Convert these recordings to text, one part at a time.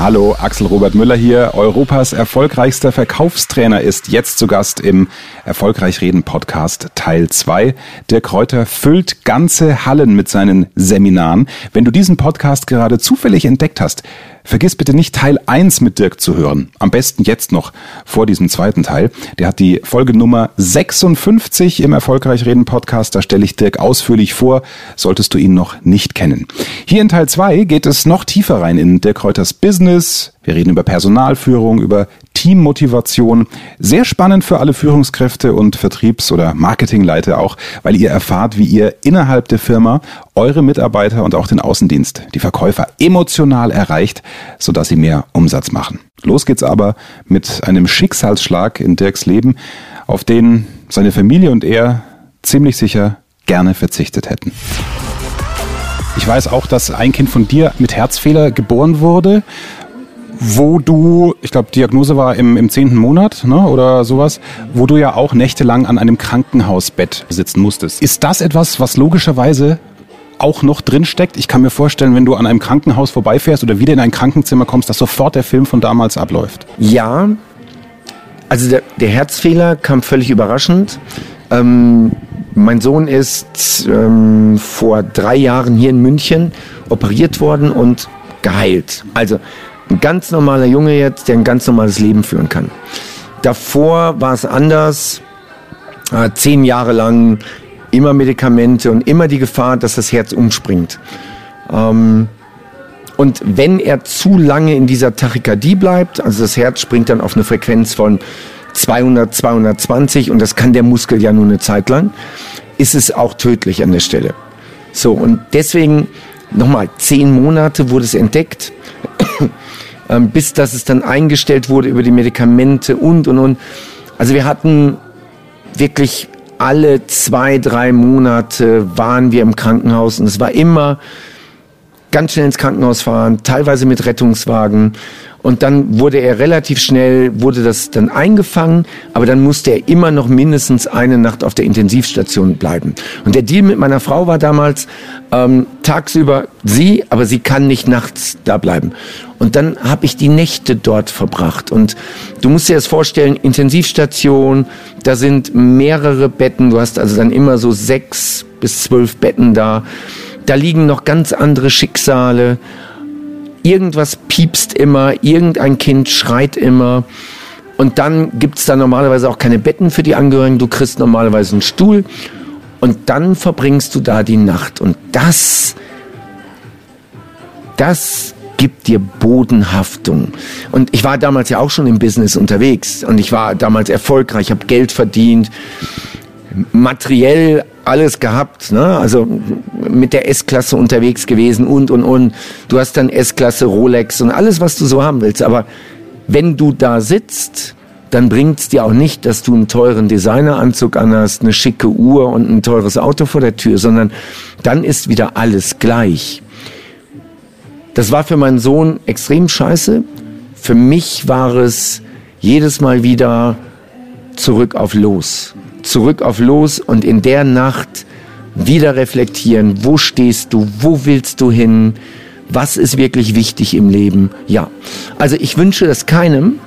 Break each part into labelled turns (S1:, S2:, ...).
S1: Hallo, Axel Robert Müller hier. Europas erfolgreichster Verkaufstrainer ist jetzt zu Gast im Erfolgreich Reden Podcast Teil 2. Der Kräuter füllt ganze Hallen mit seinen Seminaren. Wenn du diesen Podcast gerade zufällig entdeckt hast, Vergiss bitte nicht Teil 1 mit Dirk zu hören. Am besten jetzt noch vor diesem zweiten Teil. Der hat die Folge Nummer 56 im Erfolgreich Reden Podcast. Da stelle ich Dirk ausführlich vor, solltest du ihn noch nicht kennen. Hier in Teil 2 geht es noch tiefer rein in Dirk Reuters Business. Wir reden über Personalführung, über Teammotivation. Sehr spannend für alle Führungskräfte und Vertriebs- oder Marketingleiter auch, weil ihr erfahrt, wie ihr innerhalb der Firma eure Mitarbeiter und auch den Außendienst, die Verkäufer emotional erreicht, sodass sie mehr Umsatz machen. Los geht's aber mit einem Schicksalsschlag in Dirks Leben, auf den seine Familie und er ziemlich sicher gerne verzichtet hätten. Ich weiß auch, dass ein Kind von dir mit Herzfehler geboren wurde wo du, ich glaube, Diagnose war im, im zehnten Monat ne, oder sowas, wo du ja auch nächtelang an einem Krankenhausbett sitzen musstest. Ist das etwas, was logischerweise auch noch drin steckt? Ich kann mir vorstellen, wenn du an einem Krankenhaus vorbeifährst oder wieder in ein Krankenzimmer kommst, dass sofort der Film von damals abläuft.
S2: Ja, also der, der Herzfehler kam völlig überraschend. Ähm, mein Sohn ist ähm, vor drei Jahren hier in München operiert worden und geheilt. Also ein ganz normaler Junge jetzt, der ein ganz normales Leben führen kann. Davor war es anders. Äh, zehn Jahre lang immer Medikamente und immer die Gefahr, dass das Herz umspringt. Ähm, und wenn er zu lange in dieser Tachykardie bleibt, also das Herz springt dann auf eine Frequenz von 200, 220 und das kann der Muskel ja nur eine Zeit lang, ist es auch tödlich an der Stelle. So, und deswegen nochmal, zehn Monate wurde es entdeckt. Ähm, bis dass es dann eingestellt wurde über die Medikamente und, und, und. Also wir hatten wirklich alle zwei, drei Monate waren wir im Krankenhaus und es war immer ganz schnell ins Krankenhaus fahren, teilweise mit Rettungswagen. Und dann wurde er relativ schnell, wurde das dann eingefangen, aber dann musste er immer noch mindestens eine Nacht auf der Intensivstation bleiben. Und der Deal mit meiner Frau war damals, ähm, tagsüber sie, aber sie kann nicht nachts da bleiben. Und dann habe ich die Nächte dort verbracht. Und du musst dir das vorstellen, Intensivstation, da sind mehrere Betten, du hast also dann immer so sechs bis zwölf Betten da. Da liegen noch ganz andere Schicksale irgendwas piepst immer, irgendein Kind schreit immer. Und dann gibt's da normalerweise auch keine Betten für die Angehörigen. Du kriegst normalerweise einen Stuhl. Und dann verbringst du da die Nacht. Und das, das gibt dir Bodenhaftung. Und ich war damals ja auch schon im Business unterwegs. Und ich war damals erfolgreich, habe Geld verdient materiell alles gehabt, ne? also mit der S-Klasse unterwegs gewesen und, und, und. Du hast dann S-Klasse, Rolex und alles, was du so haben willst. Aber wenn du da sitzt, dann bringt's dir auch nicht, dass du einen teuren Designeranzug anhast, eine schicke Uhr und ein teures Auto vor der Tür, sondern dann ist wieder alles gleich. Das war für meinen Sohn extrem scheiße. Für mich war es jedes Mal wieder zurück auf Los zurück auf Los und in der Nacht wieder reflektieren, wo stehst du, wo willst du hin, was ist wirklich wichtig im Leben. Ja, also ich wünsche das keinem,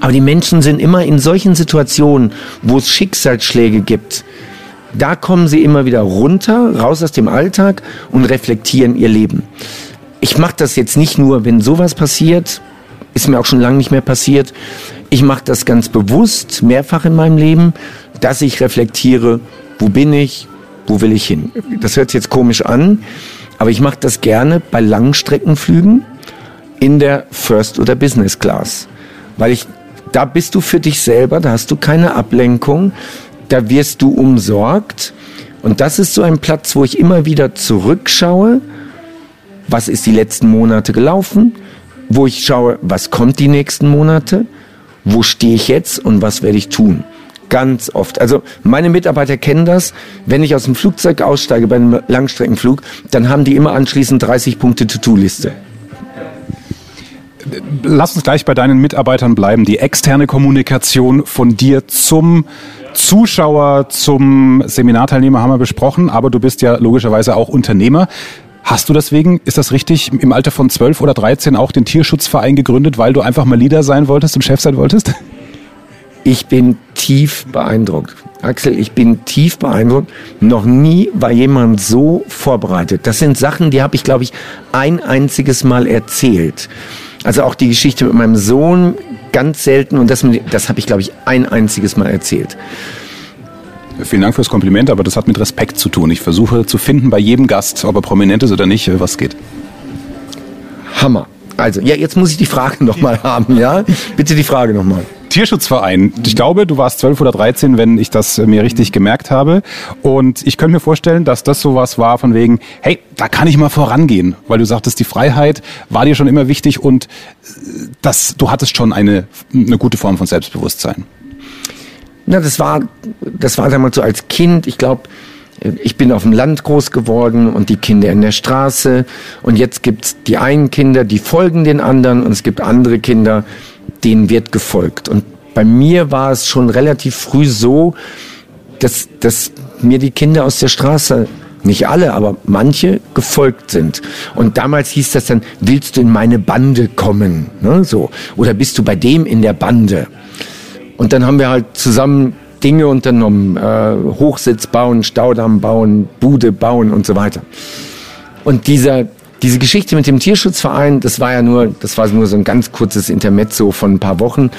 S2: aber die Menschen sind immer in solchen Situationen, wo es Schicksalsschläge gibt, da kommen sie immer wieder runter, raus aus dem Alltag und reflektieren ihr Leben. Ich mache das jetzt nicht nur, wenn sowas passiert, ist mir auch schon lange nicht mehr passiert. Ich mache das ganz bewusst, mehrfach in meinem Leben, dass ich reflektiere, wo bin ich, wo will ich hin. Das hört sich jetzt komisch an, aber ich mache das gerne bei Langstreckenflügen in der First oder Business Class, weil ich da bist du für dich selber, da hast du keine Ablenkung, da wirst du umsorgt. Und das ist so ein Platz, wo ich immer wieder zurückschaue, was ist die letzten Monate gelaufen, wo ich schaue, was kommt die nächsten Monate wo stehe ich jetzt und was werde ich tun. Ganz oft. Also meine Mitarbeiter kennen das. Wenn ich aus dem Flugzeug aussteige bei einem Langstreckenflug, dann haben die immer anschließend 30 Punkte To-Do-Liste.
S1: Lass uns gleich bei deinen Mitarbeitern bleiben. Die externe Kommunikation von dir zum Zuschauer, zum Seminarteilnehmer haben wir besprochen, aber du bist ja logischerweise auch Unternehmer. Hast du deswegen, ist das richtig, im Alter von 12 oder 13 auch den Tierschutzverein gegründet, weil du einfach mal Leader sein wolltest und Chef sein wolltest?
S2: Ich bin tief beeindruckt. Axel, ich bin tief beeindruckt. Noch nie war jemand so vorbereitet. Das sind Sachen, die habe ich, glaube ich, ein einziges Mal erzählt. Also auch die Geschichte mit meinem Sohn ganz selten und das, das habe ich, glaube ich, ein einziges Mal erzählt.
S1: Vielen Dank fürs Kompliment, aber das hat mit Respekt zu tun. Ich versuche zu finden bei jedem Gast, ob er prominent ist oder nicht, was geht.
S2: Hammer. Also, ja, jetzt muss ich die Frage nochmal haben, ja? Bitte die Frage nochmal.
S1: Tierschutzverein. Ich glaube, du warst 12 oder 13, wenn ich das mir richtig gemerkt habe. Und ich könnte mir vorstellen, dass das sowas war von wegen, hey, da kann ich mal vorangehen, weil du sagtest, die Freiheit war dir schon immer wichtig und äh, das, du hattest schon eine, eine gute Form von Selbstbewusstsein.
S2: Na, das war, das war damals so als Kind. Ich glaube, ich bin auf dem Land groß geworden und die Kinder in der Straße. Und jetzt gibt's die einen Kinder, die folgen den anderen und es gibt andere Kinder, denen wird gefolgt. Und bei mir war es schon relativ früh so, dass, dass mir die Kinder aus der Straße nicht alle, aber manche gefolgt sind. Und damals hieß das dann, willst du in meine Bande kommen? Ne, so. Oder bist du bei dem in der Bande? Und dann haben wir halt zusammen Dinge unternommen, äh, Hochsitz bauen, Staudamm bauen, Bude bauen und so weiter. Und dieser, diese Geschichte mit dem Tierschutzverein, das war ja nur, das war nur so ein ganz kurzes Intermezzo von ein paar Wochen,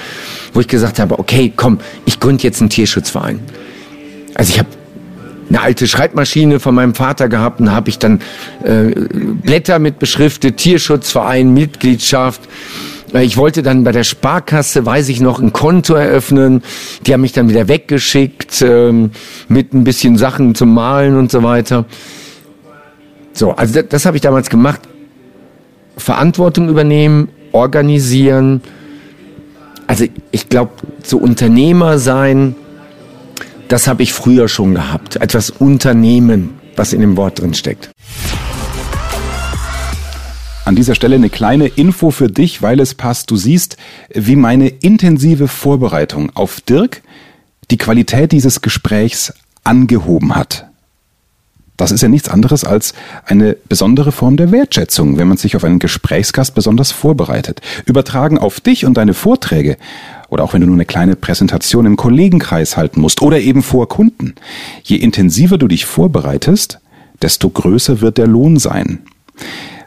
S2: wo ich gesagt habe, okay, komm, ich gründe jetzt einen Tierschutzverein. Also ich habe eine alte Schreibmaschine von meinem Vater gehabt und habe ich dann äh, Blätter mit beschriftet, Tierschutzverein, Mitgliedschaft. Äh, ich wollte dann bei der Sparkasse, weiß ich noch, ein Konto eröffnen. Die haben mich dann wieder weggeschickt ähm, mit ein bisschen Sachen zum Malen und so weiter. So, also das, das habe ich damals gemacht. Verantwortung übernehmen, organisieren. Also ich glaube, so Unternehmer sein, das habe ich früher schon gehabt. Etwas Unternehmen, was in dem Wort drin steckt.
S1: An dieser Stelle eine kleine Info für dich, weil es passt. Du siehst, wie meine intensive Vorbereitung auf Dirk die Qualität dieses Gesprächs angehoben hat. Das ist ja nichts anderes als eine besondere Form der Wertschätzung, wenn man sich auf einen Gesprächsgast besonders vorbereitet. Übertragen auf dich und deine Vorträge oder auch wenn du nur eine kleine Präsentation im Kollegenkreis halten musst oder eben vor Kunden. Je intensiver du dich vorbereitest, desto größer wird der Lohn sein.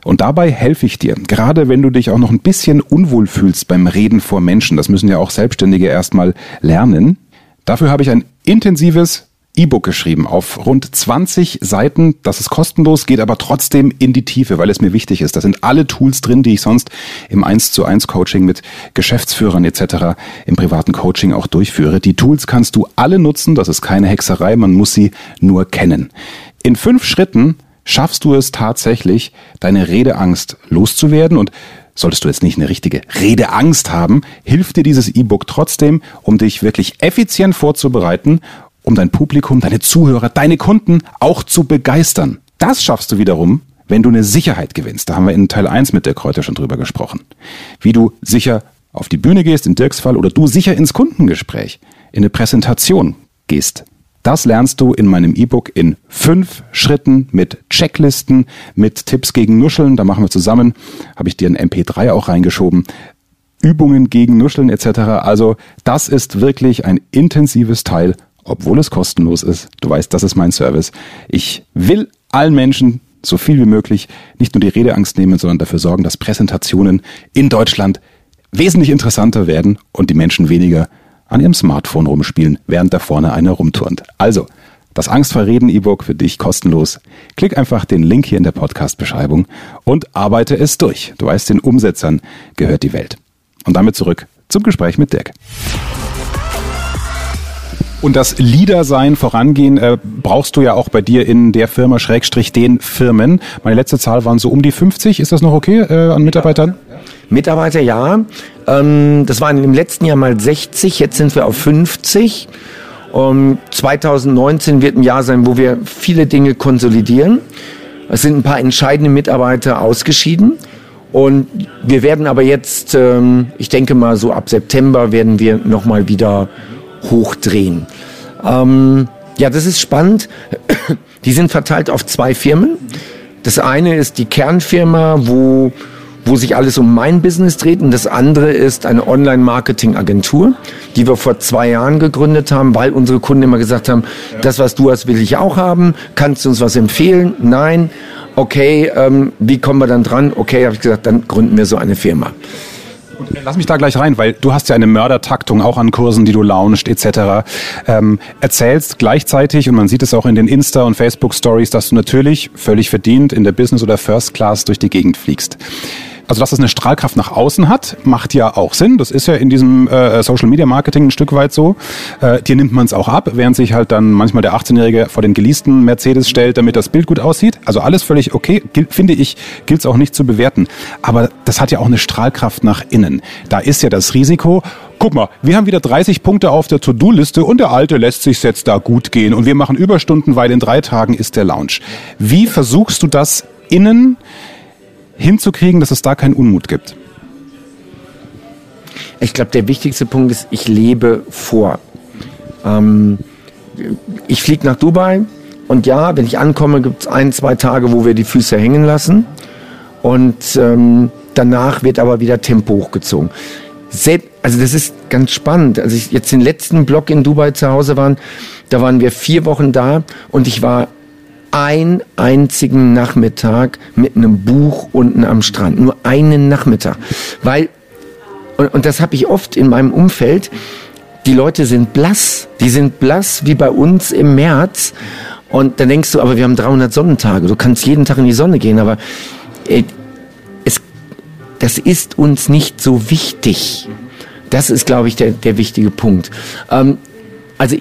S1: Und dabei helfe ich dir, gerade wenn du dich auch noch ein bisschen unwohl fühlst beim Reden vor Menschen. Das müssen ja auch Selbstständige erstmal lernen. Dafür habe ich ein intensives E-Book geschrieben auf rund 20 Seiten. Das ist kostenlos, geht aber trotzdem in die Tiefe, weil es mir wichtig ist. Da sind alle Tools drin, die ich sonst im 1 zu 1 Coaching mit Geschäftsführern etc. im privaten Coaching auch durchführe. Die Tools kannst du alle nutzen. Das ist keine Hexerei. Man muss sie nur kennen. In fünf Schritten schaffst du es tatsächlich, deine Redeangst loszuwerden und Solltest du jetzt nicht eine richtige Redeangst haben, hilft dir dieses E-Book trotzdem, um dich wirklich effizient vorzubereiten, um dein Publikum, deine Zuhörer, deine Kunden auch zu begeistern. Das schaffst du wiederum, wenn du eine Sicherheit gewinnst. Da haben wir in Teil 1 mit der Kräuter schon drüber gesprochen. Wie du sicher auf die Bühne gehst, in Dirks Fall, oder du sicher ins Kundengespräch, in eine Präsentation gehst. Das lernst du in meinem E-Book in fünf Schritten mit Checklisten, mit Tipps gegen Nuscheln. Da machen wir zusammen, habe ich dir ein MP3 auch reingeschoben. Übungen gegen Nuscheln etc. Also das ist wirklich ein intensives Teil, obwohl es kostenlos ist. Du weißt, das ist mein Service. Ich will allen Menschen so viel wie möglich nicht nur die Redeangst nehmen, sondern dafür sorgen, dass Präsentationen in Deutschland wesentlich interessanter werden und die Menschen weniger an ihrem Smartphone rumspielen, während da vorne einer rumturnt. Also, das Angstfrei Reden E-Book für dich kostenlos. Klick einfach den Link hier in der Podcast-Beschreibung und arbeite es durch. Du weißt, den Umsetzern gehört die Welt. Und damit zurück zum Gespräch mit Dirk. Und das Leader-Sein, Vorangehen, äh, brauchst du ja auch bei dir in der Firma, Schrägstrich den Firmen. Meine letzte Zahl waren so um die 50. Ist das noch okay äh, an Mitarbeitern?
S2: Mitarbeiter, ja. Ähm, das waren im letzten Jahr mal 60, jetzt sind wir auf 50. Um, 2019 wird ein Jahr sein, wo wir viele Dinge konsolidieren. Es sind ein paar entscheidende Mitarbeiter ausgeschieden. Und wir werden aber jetzt, ähm, ich denke mal so ab September werden wir nochmal wieder hochdrehen. Ähm, ja, das ist spannend. Die sind verteilt auf zwei Firmen. Das eine ist die Kernfirma, wo wo sich alles um mein Business dreht. Und das andere ist eine Online-Marketing-Agentur, die wir vor zwei Jahren gegründet haben, weil unsere Kunden immer gesagt haben, das, was du hast, will ich auch haben. Kannst du uns was empfehlen? Nein. Okay, ähm, wie kommen wir dann dran? Okay, habe ich gesagt, dann gründen wir so eine Firma.
S1: Lass mich da gleich rein, weil du hast ja eine Mördertaktung auch an Kursen, die du launchst etc. Ähm, erzählst gleichzeitig und man sieht es auch in den Insta- und Facebook-Stories, dass du natürlich völlig verdient in der Business- oder First Class durch die Gegend fliegst also dass es eine Strahlkraft nach außen hat, macht ja auch Sinn. Das ist ja in diesem äh, Social Media Marketing ein Stück weit so. Äh, dir nimmt man es auch ab, während sich halt dann manchmal der 18-Jährige vor den geleasten Mercedes stellt, damit das Bild gut aussieht. Also alles völlig okay, gilt, finde ich, gilt es auch nicht zu bewerten. Aber das hat ja auch eine Strahlkraft nach innen. Da ist ja das Risiko, guck mal, wir haben wieder 30 Punkte auf der To-Do-Liste und der Alte lässt sich jetzt da gut gehen und wir machen Überstunden, weil in drei Tagen ist der Launch. Wie versuchst du das innen hinzukriegen, dass es da keinen Unmut gibt?
S2: Ich glaube, der wichtigste Punkt ist, ich lebe vor. Ähm, ich fliege nach Dubai und ja, wenn ich ankomme, gibt es ein, zwei Tage, wo wir die Füße hängen lassen. Und ähm, danach wird aber wieder Tempo hochgezogen. Selbst, also das ist ganz spannend. Als ich jetzt den letzten Block in Dubai zu Hause waren, da waren wir vier Wochen da und ich war einen einzigen Nachmittag mit einem Buch unten am Strand. Nur einen Nachmittag. Weil, und, und das habe ich oft in meinem Umfeld, die Leute sind blass. Die sind blass wie bei uns im März. Und dann denkst du, aber wir haben 300 Sonnentage. Du kannst jeden Tag in die Sonne gehen, aber äh, es, das ist uns nicht so wichtig. Das ist, glaube ich, der, der wichtige Punkt. Ähm, also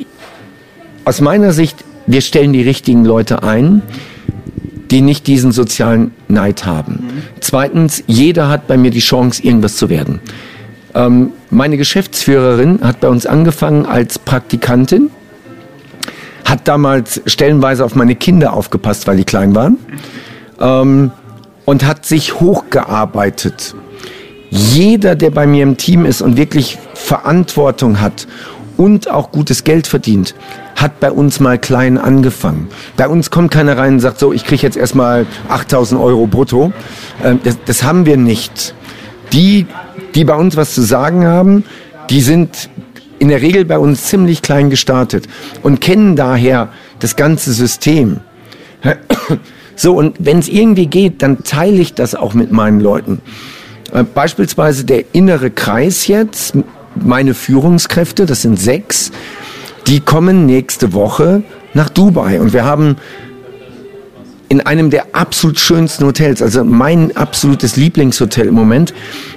S2: aus meiner Sicht wir stellen die richtigen Leute ein, die nicht diesen sozialen Neid haben. Mhm. Zweitens, jeder hat bei mir die Chance, irgendwas zu werden. Ähm, meine Geschäftsführerin hat bei uns angefangen als Praktikantin, hat damals stellenweise auf meine Kinder aufgepasst, weil die klein waren, ähm, und hat sich hochgearbeitet. Jeder, der bei mir im Team ist und wirklich Verantwortung hat und auch gutes Geld verdient, hat bei uns mal klein angefangen. Bei uns kommt keiner rein und sagt so, ich kriege jetzt erstmal 8000 Euro brutto. Ähm, das, das haben wir nicht. Die, die bei uns was zu sagen haben, die sind in der Regel bei uns ziemlich klein gestartet und kennen daher das ganze System. So, und wenn es irgendwie geht, dann teile ich das auch mit meinen Leuten. Äh, beispielsweise der innere Kreis jetzt, meine Führungskräfte, das sind sechs, die kommen nächste Woche nach Dubai. Und wir haben in einem der absolut schönsten Hotels, also mein absolutes Lieblingshotel im Moment,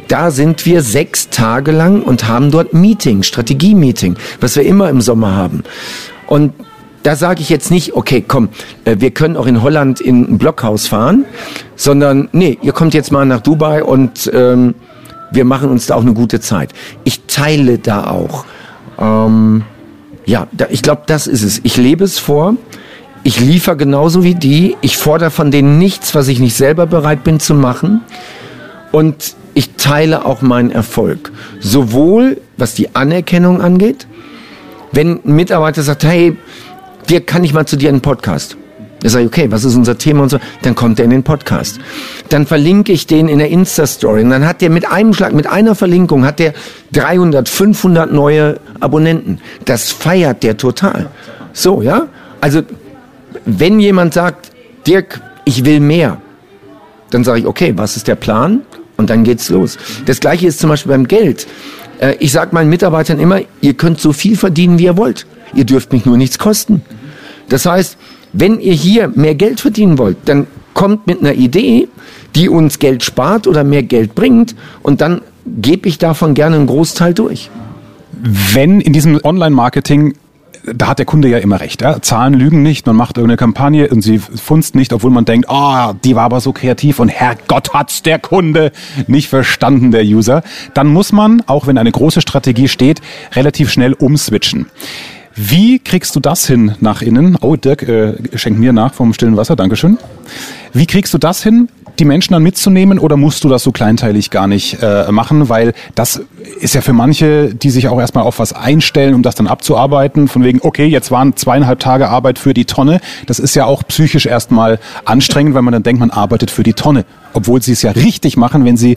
S2: da sind wir sechs Tage lang und haben dort Meeting, Strategie-Meeting, was wir immer im Sommer haben. Und da sage ich jetzt nicht, okay, komm, äh, wir können auch in Holland in ein Blockhaus fahren, sondern nee, ihr kommt jetzt mal nach Dubai und ähm, wir machen uns da auch eine gute Zeit. Ich teile da auch. Ähm, ja, da, ich glaube, das ist es. Ich lebe es vor. Ich liefere genauso wie die. Ich fordere von denen nichts, was ich nicht selber bereit bin zu machen. Und ich teile auch meinen Erfolg. Sowohl was die Anerkennung angeht, wenn ein Mitarbeiter sagt, hey, wir kann ich mal zu dir einen Podcast. Da sage ich, okay, was ist unser Thema und so, dann kommt er in den Podcast. Dann verlinke ich den in der Insta-Story und dann hat der mit einem Schlag, mit einer Verlinkung hat der 300, 500 neue Abonnenten. Das feiert der total. So, ja? Also, wenn jemand sagt, Dirk, ich will mehr, dann sage ich, okay, was ist der Plan? Und dann geht's los. Das gleiche ist zum Beispiel beim Geld. Äh, ich sage meinen Mitarbeitern immer, ihr könnt so viel verdienen, wie ihr wollt. Ihr dürft mich nur nichts kosten. Das heißt, wenn ihr hier mehr Geld verdienen wollt, dann kommt mit einer Idee, die uns Geld spart oder mehr Geld bringt und dann gebe ich davon gerne einen Großteil durch.
S1: Wenn in diesem Online-Marketing da hat der Kunde ja immer recht. Ja? Zahlen lügen nicht, man macht irgendeine Kampagne und sie funzt nicht, obwohl man denkt, oh, die war aber so kreativ und Herrgott hat's der Kunde nicht verstanden, der User. Dann muss man, auch wenn eine große Strategie steht, relativ schnell umswitchen. Wie kriegst du das hin nach innen? Oh, Dirk äh, schenkt mir nach vom stillen Wasser, Dankeschön. Wie kriegst du das hin, die Menschen dann mitzunehmen oder musst du das so kleinteilig gar nicht äh, machen? Weil das ist ja für manche, die sich auch erstmal auf was einstellen, um das dann abzuarbeiten, von wegen, okay, jetzt waren zweieinhalb Tage Arbeit für die Tonne. Das ist ja auch psychisch erstmal anstrengend, weil man dann denkt, man arbeitet für die Tonne. Obwohl sie es ja richtig machen, wenn sie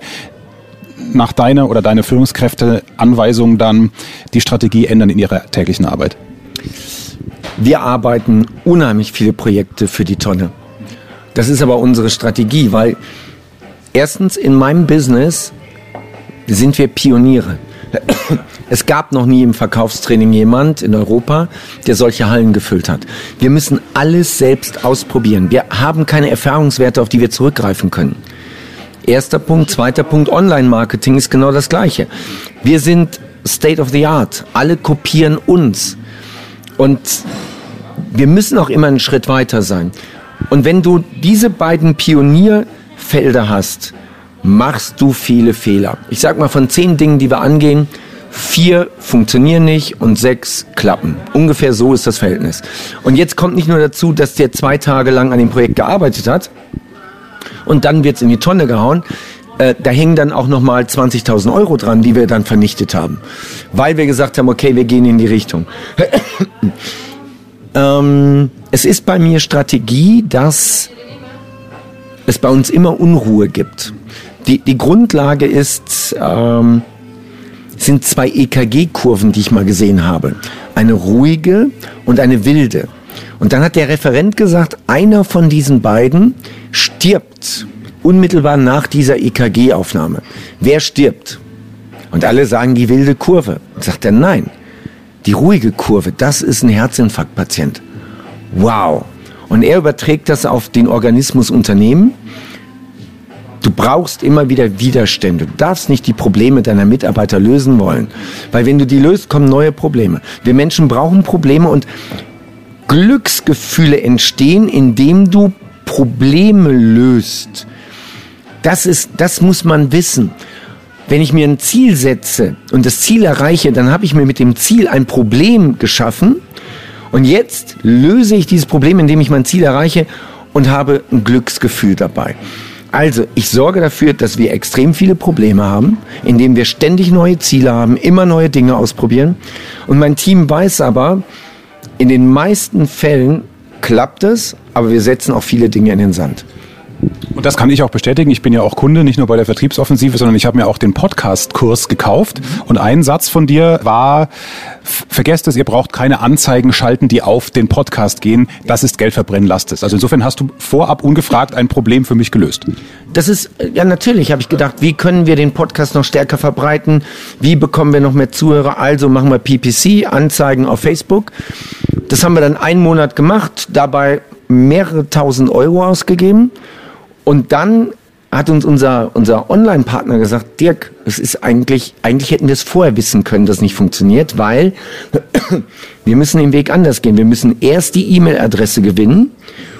S1: nach deiner oder deine Führungskräfte Anweisungen dann die Strategie ändern in ihrer täglichen Arbeit?
S2: Wir arbeiten unheimlich viele Projekte für die Tonne. Das ist aber unsere Strategie, weil erstens in meinem Business sind wir Pioniere. Es gab noch nie im Verkaufstraining jemand in Europa, der solche Hallen gefüllt hat. Wir müssen alles selbst ausprobieren. Wir haben keine Erfahrungswerte, auf die wir zurückgreifen können. Erster Punkt. Zweiter Punkt, Online-Marketing ist genau das Gleiche. Wir sind State of the Art. Alle kopieren uns. Und wir müssen auch immer einen Schritt weiter sein. Und wenn du diese beiden Pionierfelder hast, machst du viele Fehler. Ich sag mal, von zehn Dingen, die wir angehen, vier funktionieren nicht und sechs klappen. Ungefähr so ist das Verhältnis. Und jetzt kommt nicht nur dazu, dass der zwei Tage lang an dem Projekt gearbeitet hat und dann wird's in die Tonne gehauen. Äh, da hängen dann auch nochmal 20.000 Euro dran, die wir dann vernichtet haben. Weil wir gesagt haben, okay, wir gehen in die Richtung. ähm, es ist bei mir Strategie, dass es bei uns immer Unruhe gibt. Die, die Grundlage ist, ähm, sind zwei EKG-Kurven, die ich mal gesehen habe. Eine ruhige und eine wilde. Und dann hat der Referent gesagt, einer von diesen beiden stirbt unmittelbar nach dieser EKG-Aufnahme. Wer stirbt? Und alle sagen die wilde Kurve. Und sagt er, nein, die ruhige Kurve, das ist ein Herzinfarktpatient. Wow. Und er überträgt das auf den Organismus Unternehmen. Du brauchst immer wieder Widerstände. Du darfst nicht die Probleme deiner Mitarbeiter lösen wollen. Weil wenn du die löst, kommen neue Probleme. Wir Menschen brauchen Probleme und Glücksgefühle entstehen, indem du Probleme löst. Das ist, das muss man wissen. Wenn ich mir ein Ziel setze und das Ziel erreiche, dann habe ich mir mit dem Ziel ein Problem geschaffen und jetzt löse ich dieses Problem, indem ich mein Ziel erreiche und habe ein Glücksgefühl dabei. Also, ich sorge dafür, dass wir extrem viele Probleme haben, indem wir ständig neue Ziele haben, immer neue Dinge ausprobieren. Und mein Team weiß aber, in den meisten Fällen klappt es, aber wir setzen auch viele Dinge in den Sand.
S1: Das kann ich auch bestätigen. Ich bin ja auch Kunde, nicht nur bei der Vertriebsoffensive, sondern ich habe mir auch den Podcast-Kurs gekauft. Und ein Satz von dir war, vergesst es, ihr braucht keine Anzeigen schalten, die auf den Podcast gehen. Das ist Geld verbrennen, lasst es. Also insofern hast du vorab ungefragt ein Problem für mich gelöst.
S2: Das ist, ja natürlich habe ich gedacht, wie können wir den Podcast noch stärker verbreiten? Wie bekommen wir noch mehr Zuhörer? Also machen wir PPC, Anzeigen auf Facebook. Das haben wir dann einen Monat gemacht, dabei mehrere tausend Euro ausgegeben. Und dann hat uns unser, unser Online-Partner gesagt, Dirk, es ist eigentlich, eigentlich hätten wir es vorher wissen können, dass es nicht funktioniert, weil wir müssen den Weg anders gehen. Wir müssen erst die E-Mail-Adresse gewinnen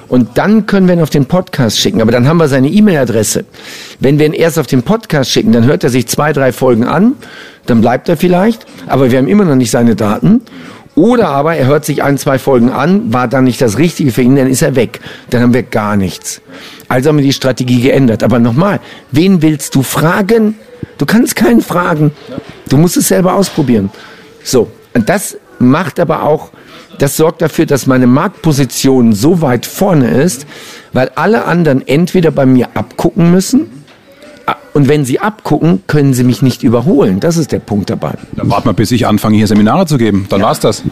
S2: und dann können wir ihn auf den Podcast schicken. Aber dann haben wir seine E-Mail-Adresse. Wenn wir ihn erst auf den Podcast schicken, dann hört er sich zwei, drei Folgen an, dann bleibt er vielleicht, aber wir haben immer noch nicht seine Daten. Oder aber er hört sich ein, zwei Folgen an, war dann nicht das Richtige für ihn, dann ist er weg. Dann haben wir gar nichts. Also haben wir die Strategie geändert. Aber nochmal, wen willst du fragen? Du kannst keinen fragen. Du musst es selber ausprobieren. So. Und das macht aber auch, das sorgt dafür, dass meine Marktposition so weit vorne ist, weil alle anderen entweder bei mir abgucken müssen, und wenn Sie abgucken, können Sie mich nicht überholen. Das ist der Punkt dabei.
S1: Dann warten wir, bis ich anfange, hier Seminare zu geben. Dann ja. war's das.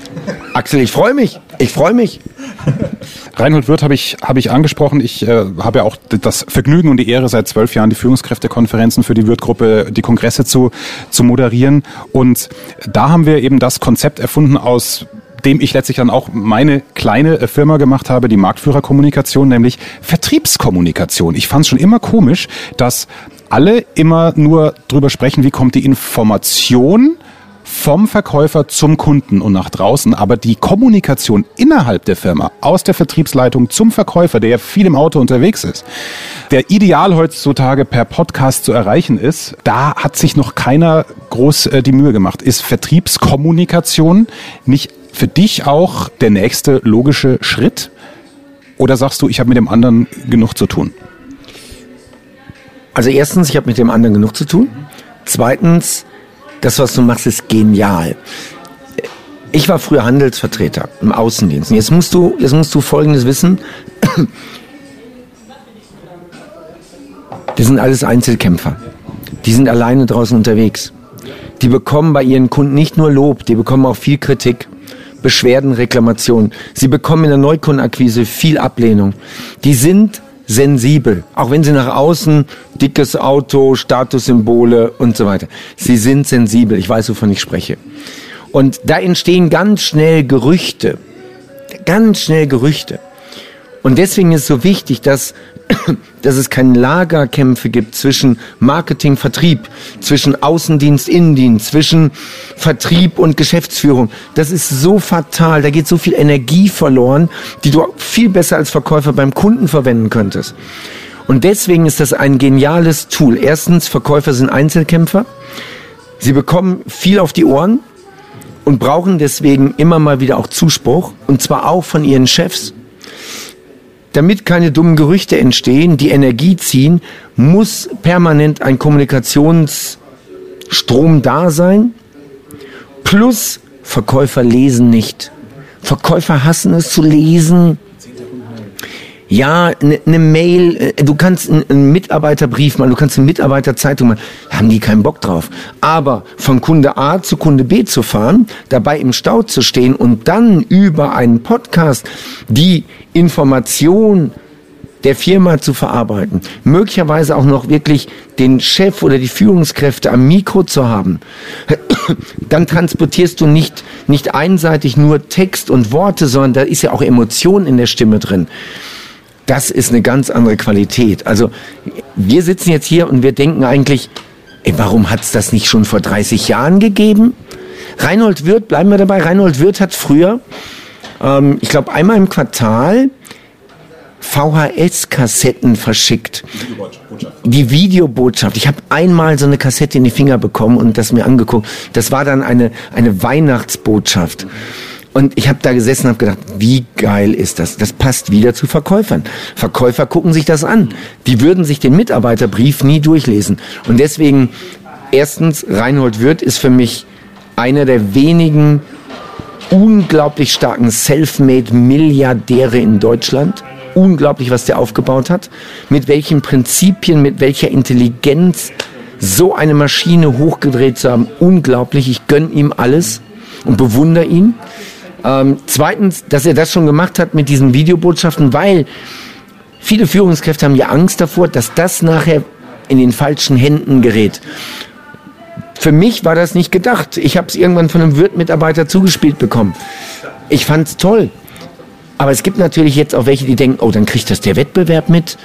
S2: Axel, ich freue mich. Ich freue mich.
S1: Reinhold Wirth habe ich, hab ich angesprochen. Ich äh, habe ja auch das Vergnügen und die Ehre, seit zwölf Jahren die Führungskräftekonferenzen für die Wirth-Gruppe, die Kongresse zu, zu moderieren. Und da haben wir eben das Konzept erfunden aus dem ich letztlich dann auch meine kleine äh, Firma gemacht habe, die Marktführerkommunikation, nämlich Vertriebskommunikation. Ich fand es schon immer komisch, dass alle immer nur drüber sprechen, wie kommt die Information vom Verkäufer zum Kunden und nach draußen, aber die Kommunikation innerhalb der Firma, aus der Vertriebsleitung zum Verkäufer, der ja viel im Auto unterwegs ist, der ideal heutzutage per Podcast zu erreichen ist, da hat sich noch keiner groß äh, die Mühe gemacht. Ist Vertriebskommunikation nicht für dich auch der nächste logische Schritt? Oder sagst du, ich habe mit dem anderen genug zu tun?
S2: Also erstens, ich habe mit dem anderen genug zu tun. Zweitens, das, was du machst, ist genial. Ich war früher Handelsvertreter im Außendienst. Jetzt musst du, jetzt musst du Folgendes wissen. Das sind alles Einzelkämpfer. Die sind alleine draußen unterwegs. Die bekommen bei ihren Kunden nicht nur Lob, die bekommen auch viel Kritik. Beschwerden, Reklamationen. Sie bekommen in der Neukundenakquise viel Ablehnung. Die sind sensibel, auch wenn sie nach außen dickes Auto, Statussymbole und so weiter. Sie sind sensibel, ich weiß, wovon ich spreche. Und da entstehen ganz schnell Gerüchte, ganz schnell Gerüchte. Und deswegen ist es so wichtig, dass, dass es keine Lagerkämpfe gibt zwischen Marketing, Vertrieb, zwischen Außendienst, Innendienst, zwischen Vertrieb und Geschäftsführung. Das ist so fatal. Da geht so viel Energie verloren, die du viel besser als Verkäufer beim Kunden verwenden könntest. Und deswegen ist das ein geniales Tool. Erstens, Verkäufer sind Einzelkämpfer. Sie bekommen viel auf die Ohren und brauchen deswegen immer mal wieder auch Zuspruch. Und zwar auch von ihren Chefs damit keine dummen Gerüchte entstehen, die Energie ziehen, muss permanent ein Kommunikationsstrom da sein. Plus Verkäufer lesen nicht. Verkäufer hassen es zu lesen ja, eine ne Mail, äh, du kannst einen Mitarbeiterbrief machen, du kannst eine Mitarbeiterzeitung machen, haben die keinen Bock drauf. Aber von Kunde A zu Kunde B zu fahren, dabei im Stau zu stehen und dann über einen Podcast die Information der Firma zu verarbeiten, möglicherweise auch noch wirklich den Chef oder die Führungskräfte am Mikro zu haben, dann transportierst du nicht, nicht einseitig nur Text und Worte, sondern da ist ja auch Emotion in der Stimme drin das ist eine ganz andere Qualität. Also wir sitzen jetzt hier und wir denken eigentlich, ey, warum hat es das nicht schon vor 30 Jahren gegeben? Reinhold Wirth, bleiben wir dabei, Reinhold Wirth hat früher, ähm, ich glaube einmal im Quartal, VHS-Kassetten verschickt. Die Videobotschaft. Ich habe einmal so eine Kassette in die Finger bekommen und das mir angeguckt. Das war dann eine, eine Weihnachtsbotschaft. Und ich habe da gesessen und habe gedacht, wie geil ist das? Das passt wieder zu Verkäufern. Verkäufer gucken sich das an. Die würden sich den Mitarbeiterbrief nie durchlesen. Und deswegen, erstens, Reinhold Wirth ist für mich einer der wenigen unglaublich starken Selfmade-Milliardäre in Deutschland. Unglaublich, was der aufgebaut hat. Mit welchen Prinzipien, mit welcher Intelligenz so eine Maschine hochgedreht zu haben. Unglaublich. Ich gönn ihm alles und bewundere ihn. Ähm, zweitens, dass er das schon gemacht hat mit diesen Videobotschaften, weil viele Führungskräfte haben ja Angst davor, dass das nachher in den falschen Händen gerät. Für mich war das nicht gedacht. Ich habe es irgendwann von einem Wirt-Mitarbeiter zugespielt bekommen. Ich fand es toll. Aber es gibt natürlich jetzt auch welche, die denken, oh, dann kriegt das der Wettbewerb mit,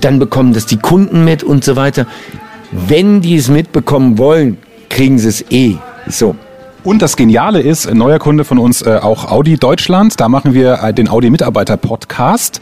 S2: dann bekommen das die Kunden mit und so weiter. Wenn die es mitbekommen wollen, kriegen sie es eh. So.
S1: Und das Geniale ist, ein neuer Kunde von uns, äh, auch Audi Deutschland, da machen wir äh, den Audi Mitarbeiter Podcast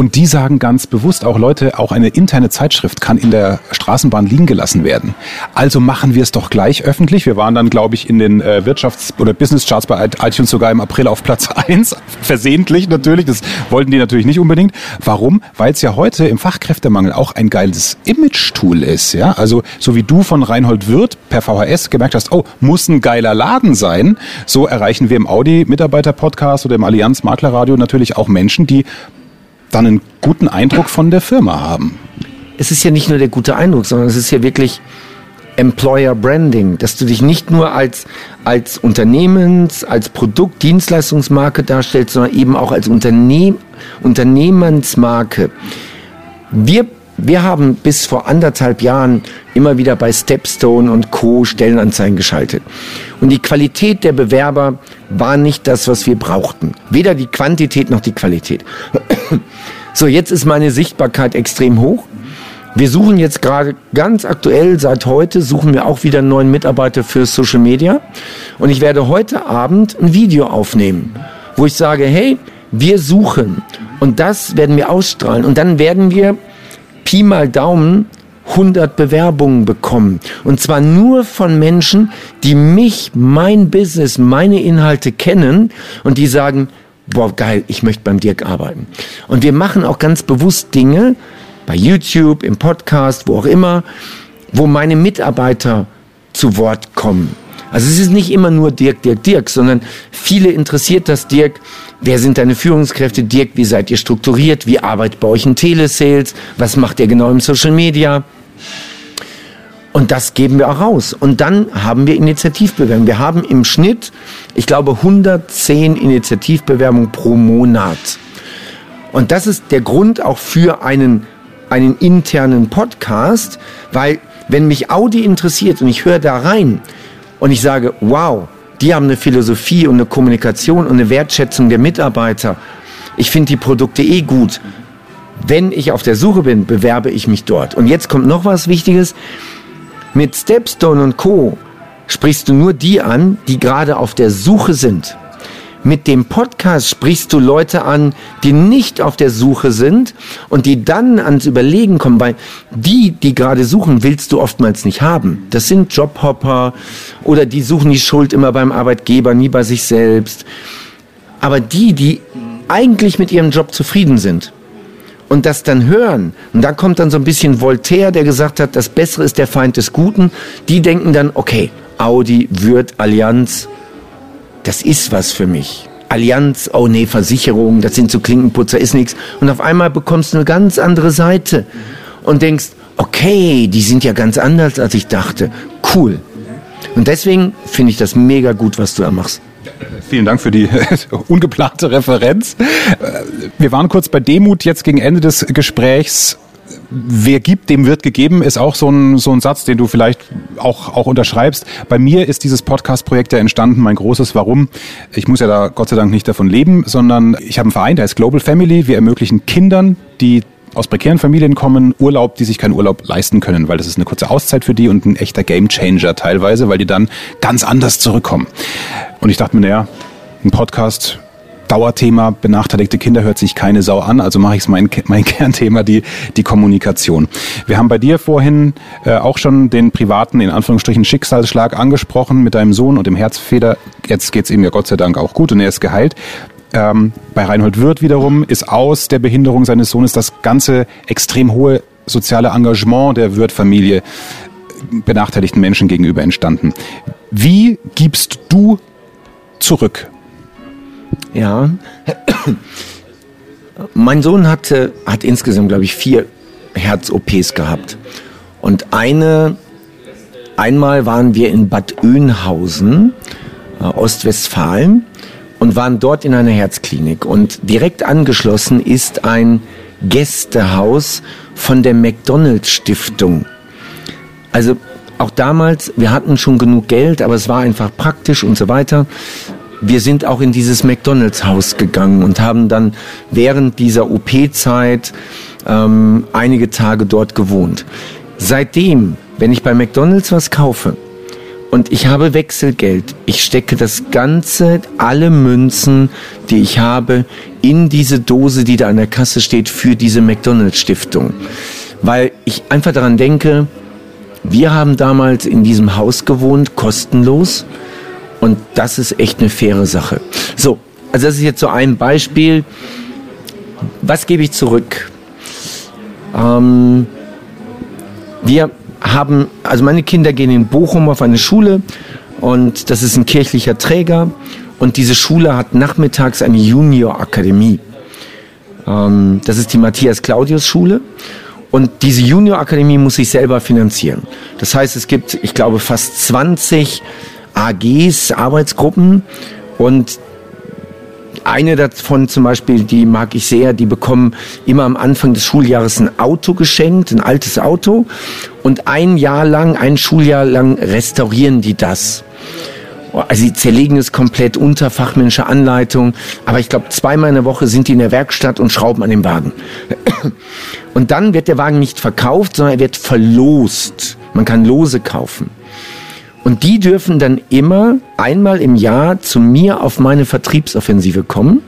S1: und die sagen ganz bewusst auch Leute, auch eine interne Zeitschrift kann in der Straßenbahn liegen gelassen werden. Also machen wir es doch gleich öffentlich. Wir waren dann, glaube ich, in den äh, Wirtschafts- oder Business Charts bei iTunes sogar im April auf Platz eins Versehentlich natürlich. Das wollten die natürlich nicht unbedingt. Warum? Weil es ja heute im Fachkräftemangel auch ein geiles Image-Tool ist. Ja? Also so wie du von Reinhold Wirth per VHS gemerkt hast, oh, muss ein geiler Laden sein. So erreichen wir im Audi-Mitarbeiter-Podcast oder im Allianz Maklerradio natürlich auch Menschen, die dann einen guten Eindruck von der Firma haben.
S2: Es ist ja nicht nur der gute Eindruck, sondern es ist ja wirklich Employer Branding, dass du dich nicht nur als, als Unternehmens-, als Produkt-, Dienstleistungsmarke darstellst, sondern eben auch als Unternehm Unternehmensmarke. Wir wir haben bis vor anderthalb Jahren immer wieder bei Stepstone und Co. Stellenanzeigen geschaltet. Und die Qualität der Bewerber war nicht das, was wir brauchten. Weder die Quantität noch die Qualität. So, jetzt ist meine Sichtbarkeit extrem hoch. Wir suchen jetzt gerade ganz aktuell, seit heute, suchen wir auch wieder einen neuen Mitarbeiter für Social Media. Und ich werde heute Abend ein Video aufnehmen, wo ich sage, hey, wir suchen. Und das werden wir ausstrahlen. Und dann werden wir Pi mal Daumen 100 Bewerbungen bekommen. Und zwar nur von Menschen, die mich, mein Business, meine Inhalte kennen und die sagen, boah, geil, ich möchte beim Dirk arbeiten. Und wir machen auch ganz bewusst Dinge, bei YouTube, im Podcast, wo auch immer, wo meine Mitarbeiter zu Wort kommen. Also es ist nicht immer nur Dirk, Dirk, Dirk, sondern viele interessiert das Dirk. Wer sind deine Führungskräfte? Dirk, wie seid ihr strukturiert? Wie arbeitet bei euch in Telesales? Was macht ihr genau im Social Media? Und das geben wir auch raus. Und dann haben wir Initiativbewerbungen. Wir haben im Schnitt, ich glaube, 110 Initiativbewerbungen pro Monat. Und das ist der Grund auch für einen, einen internen Podcast, weil wenn mich Audi interessiert und ich höre da rein und ich sage, wow, die haben eine Philosophie und eine Kommunikation und eine Wertschätzung der Mitarbeiter. Ich finde die Produkte eh gut. Wenn ich auf der Suche bin, bewerbe ich mich dort. Und jetzt kommt noch was Wichtiges. Mit Stepstone und Co. sprichst du nur die an, die gerade auf der Suche sind. Mit dem Podcast sprichst du Leute an, die nicht auf der Suche sind und die dann ans Überlegen kommen, weil die, die gerade suchen, willst du oftmals nicht haben. Das sind Jobhopper oder die suchen die Schuld immer beim Arbeitgeber, nie bei sich selbst. Aber die, die eigentlich mit ihrem Job zufrieden sind, und das dann hören, und da kommt dann so ein bisschen Voltaire, der gesagt hat, das Bessere ist der Feind des Guten, die denken dann, okay, Audi, Würth, Allianz, das ist was für mich. Allianz, oh nee, Versicherung, das sind so Klinkenputzer, ist nichts. Und auf einmal bekommst du eine ganz andere Seite und denkst, okay, die sind ja ganz anders, als ich dachte. Cool. Und deswegen finde ich das mega gut, was du da machst.
S1: Vielen Dank für die ungeplante Referenz. Wir waren kurz bei Demut jetzt gegen Ende des Gesprächs. Wer gibt, dem wird gegeben, ist auch so ein, so ein Satz, den du vielleicht auch, auch unterschreibst. Bei mir ist dieses Podcast-Projekt ja entstanden, mein großes Warum. Ich muss ja da Gott sei Dank nicht davon leben, sondern ich habe einen Verein, der heißt Global Family. Wir ermöglichen Kindern, die aus prekären Familien kommen, Urlaub, die sich keinen Urlaub leisten können, weil das ist eine kurze Auszeit für die und ein echter Gamechanger teilweise, weil die dann ganz anders zurückkommen. Und ich dachte mir, naja, ein Podcast, Dauerthema, benachteiligte Kinder hört sich keine Sau an, also mache ich es mein, mein Kernthema, die, die Kommunikation. Wir haben bei dir vorhin äh, auch schon den privaten, in Anführungsstrichen, Schicksalsschlag angesprochen mit deinem Sohn und dem Herzfeder. Jetzt geht's ihm ja Gott sei Dank auch gut und er ist geheilt. Ähm, bei Reinhold Wirth wiederum ist aus der Behinderung seines Sohnes das ganze extrem hohe soziale Engagement der Wirth-Familie benachteiligten Menschen gegenüber entstanden. Wie gibst du zurück?
S2: Ja, mein Sohn hatte, hat insgesamt, glaube ich, vier Herz-OPs gehabt. Und eine, einmal waren wir in Bad Oeynhausen, äh, Ostwestfalen und waren dort in einer Herzklinik. Und direkt angeschlossen ist ein Gästehaus von der McDonalds Stiftung. Also auch damals, wir hatten schon genug Geld, aber es war einfach praktisch und so weiter. Wir sind auch in dieses McDonalds Haus gegangen und haben dann während dieser OP-Zeit ähm, einige Tage dort gewohnt. Seitdem, wenn ich bei McDonalds was kaufe, und ich habe Wechselgeld. Ich stecke das Ganze, alle Münzen, die ich habe, in diese Dose, die da an der Kasse steht, für diese McDonalds Stiftung. Weil ich einfach daran denke, wir haben damals in diesem Haus gewohnt, kostenlos. Und das ist echt eine faire Sache. So, also das ist jetzt so ein Beispiel. Was gebe ich zurück? Ähm, wir haben, also meine Kinder gehen in Bochum auf eine Schule und das ist ein kirchlicher Träger und diese Schule hat nachmittags eine Junior-Akademie. Ähm, das ist die Matthias-Claudius-Schule und diese Junior-Akademie muss sich selber finanzieren. Das heißt, es gibt, ich glaube, fast 20 AGs, Arbeitsgruppen und eine davon zum Beispiel, die mag ich sehr, die bekommen immer am Anfang des Schuljahres ein Auto geschenkt, ein altes Auto. Und ein Jahr lang, ein Schuljahr lang restaurieren die das. Also sie zerlegen es komplett unter fachmännische Anleitung. Aber ich glaube, zweimal in der Woche sind die in der Werkstatt und schrauben an dem Wagen. Und dann wird der Wagen nicht verkauft, sondern er wird verlost. Man kann Lose kaufen. Und die dürfen dann immer einmal im Jahr zu mir auf meine Vertriebsoffensive kommen.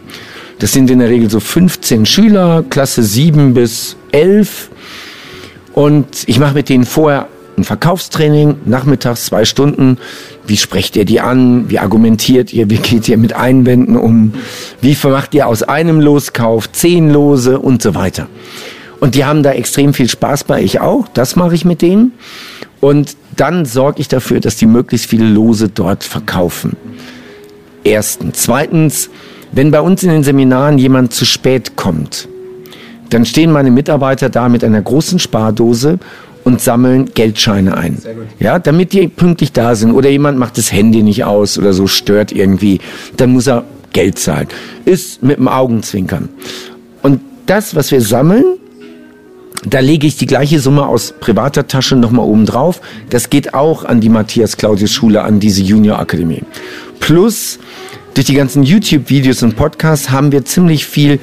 S2: Das sind in der Regel so 15 Schüler, Klasse 7 bis 11. Und ich mache mit denen vorher ein Verkaufstraining, nachmittags zwei Stunden. Wie sprecht ihr die an? Wie argumentiert ihr? Wie geht ihr mit Einwänden um? Wie vermacht ihr aus einem Loskauf zehn Lose und so weiter? Und die haben da extrem viel Spaß bei, ich auch. Das mache ich mit denen. Und dann sorge ich dafür, dass die möglichst viele Lose dort verkaufen. Erstens. Zweitens, wenn bei uns in den Seminaren jemand zu spät kommt, dann stehen meine Mitarbeiter da mit einer großen Spardose und sammeln Geldscheine ein. Ja, damit die pünktlich da sind. Oder jemand macht das Handy nicht aus oder so stört irgendwie. Dann muss er Geld zahlen. Ist mit dem Augenzwinkern. Und das, was wir sammeln, da lege ich die gleiche Summe aus privater Tasche nochmal oben drauf. Das geht auch an die Matthias Claudius Schule, an diese Junior Akademie. Plus, durch die ganzen YouTube-Videos und Podcasts haben wir ziemlich viel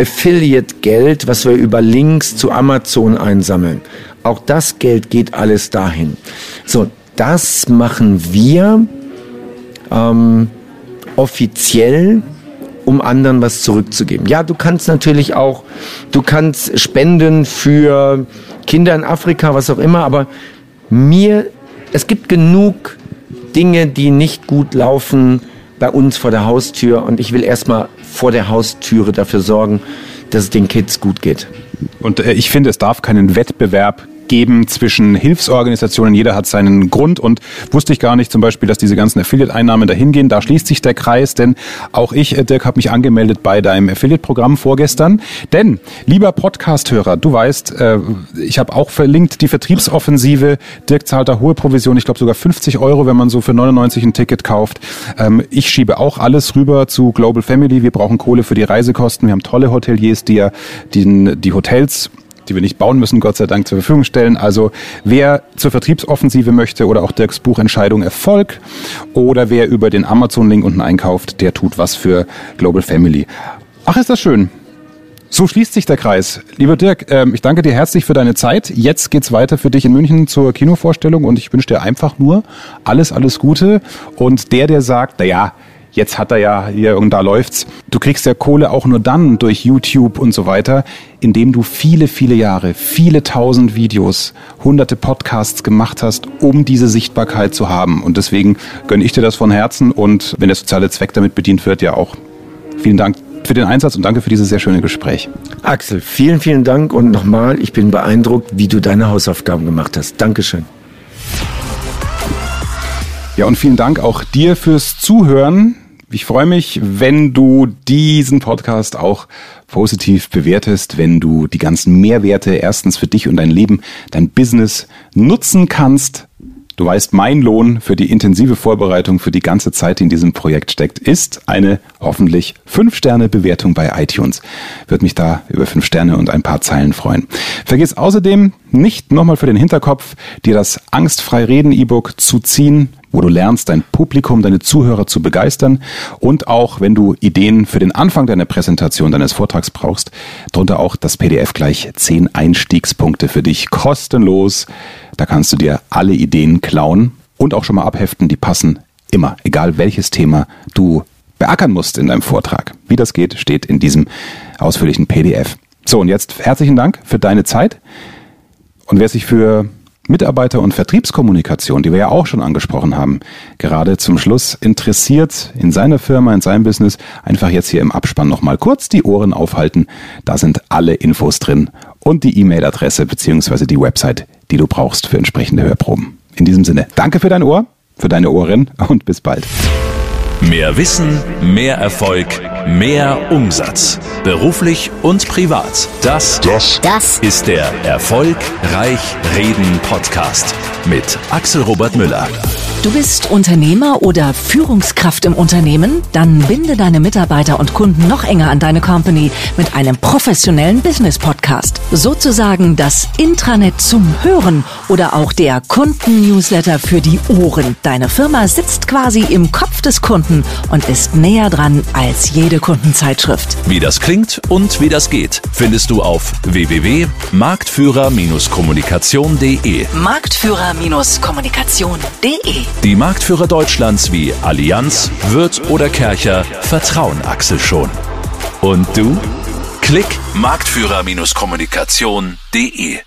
S2: Affiliate-Geld, was wir über Links zu Amazon einsammeln. Auch das Geld geht alles dahin. So, das machen wir ähm, offiziell, um anderen was zurückzugeben. Ja, du kannst natürlich auch, du kannst spenden für Kinder in Afrika, was auch immer, aber mir, es gibt genug Dinge, die nicht gut laufen bei uns vor der Haustür und ich will erstmal vor der Haustüre dafür sorgen, dass es den Kids gut geht.
S1: Und äh, ich finde, es darf keinen Wettbewerb geben zwischen Hilfsorganisationen. Jeder hat seinen Grund und wusste ich gar nicht zum Beispiel, dass diese ganzen Affiliate-Einnahmen dahin gehen. Da schließt sich der Kreis, denn auch ich, äh, Dirk, habe mich angemeldet bei deinem Affiliate-Programm vorgestern. Denn, lieber Podcast-Hörer, du weißt, äh, ich habe auch verlinkt die Vertriebsoffensive. Dirk zahlt da hohe Provision, ich glaube sogar 50 Euro, wenn man so für 99 ein Ticket kauft. Ähm, ich schiebe auch alles rüber zu Global Family. Wir brauchen Kohle für die Reisekosten. Wir haben tolle Hoteliers, die ja die, die Hotels die wir nicht bauen müssen, Gott sei Dank zur Verfügung stellen. Also wer zur Vertriebsoffensive möchte oder auch Dirks Buch Entscheidung Erfolg oder wer über den Amazon-Link unten einkauft, der tut was für Global Family. Ach, ist das schön. So schließt sich der Kreis. Lieber Dirk, ähm, ich danke dir herzlich für deine Zeit. Jetzt geht's weiter für dich in München zur Kinovorstellung und ich wünsche dir einfach nur alles, alles Gute. Und der, der sagt, na ja, Jetzt hat er ja hier und da läuft's. Du kriegst ja Kohle auch nur dann durch YouTube und so weiter, indem du viele, viele Jahre, viele tausend Videos, hunderte Podcasts gemacht hast, um diese Sichtbarkeit zu haben. Und deswegen gönne ich dir das von Herzen und wenn der soziale Zweck damit bedient wird, ja auch. Vielen Dank für den Einsatz und danke für dieses sehr schöne Gespräch.
S2: Axel, vielen, vielen Dank und nochmal, ich bin beeindruckt, wie du deine Hausaufgaben gemacht hast. Dankeschön.
S1: Ja, und vielen Dank auch dir fürs Zuhören. Ich freue mich, wenn du diesen Podcast auch positiv bewertest, wenn du die ganzen Mehrwerte erstens für dich und dein Leben, dein Business nutzen kannst. Du weißt, mein Lohn für die intensive Vorbereitung für die ganze Zeit, die in diesem Projekt steckt, ist eine hoffentlich 5-Sterne-Bewertung bei iTunes. Würde mich da über 5 Sterne und ein paar Zeilen freuen. Vergiss außerdem nicht nochmal für den Hinterkopf, dir das Angstfrei Reden E-Book zu ziehen wo du lernst, dein Publikum, deine Zuhörer zu begeistern und auch, wenn du Ideen für den Anfang deiner Präsentation, deines Vortrags brauchst, drunter auch das PDF gleich 10 Einstiegspunkte für dich kostenlos. Da kannst du dir alle Ideen klauen und auch schon mal abheften, die passen immer, egal welches Thema du beackern musst in deinem Vortrag. Wie das geht, steht in diesem ausführlichen PDF. So, und jetzt herzlichen Dank für deine Zeit. Und wer sich für Mitarbeiter- und Vertriebskommunikation, die wir ja auch schon angesprochen haben, gerade zum Schluss interessiert in seiner Firma, in seinem Business, einfach jetzt hier im Abspann nochmal kurz die Ohren aufhalten. Da sind alle Infos drin und die E-Mail-Adresse beziehungsweise die Website, die du brauchst für entsprechende Hörproben. In diesem Sinne, danke für dein Ohr, für deine Ohren und bis bald.
S3: Mehr Wissen, mehr Erfolg, mehr Umsatz. Beruflich und privat. Das, das, das ist der Erfolgreich Reden Podcast mit Axel Robert Müller.
S4: Du bist Unternehmer oder Führungskraft im Unternehmen? Dann binde deine Mitarbeiter und Kunden noch enger an deine Company mit einem professionellen Business Podcast. Sozusagen das Intranet zum Hören oder auch der Kunden-Newsletter für die Ohren. Deine Firma sitzt quasi im Kopf des Kunden und ist näher dran als jede Kundenzeitschrift.
S3: Wie das klingt und wie das geht, findest du auf www.marktführer-kommunikation.de.
S4: Marktführer-kommunikation.de
S3: die Marktführer Deutschlands wie Allianz, Wirth oder Kercher vertrauen Axel schon. Und du? Klick marktführer-kommunikation.de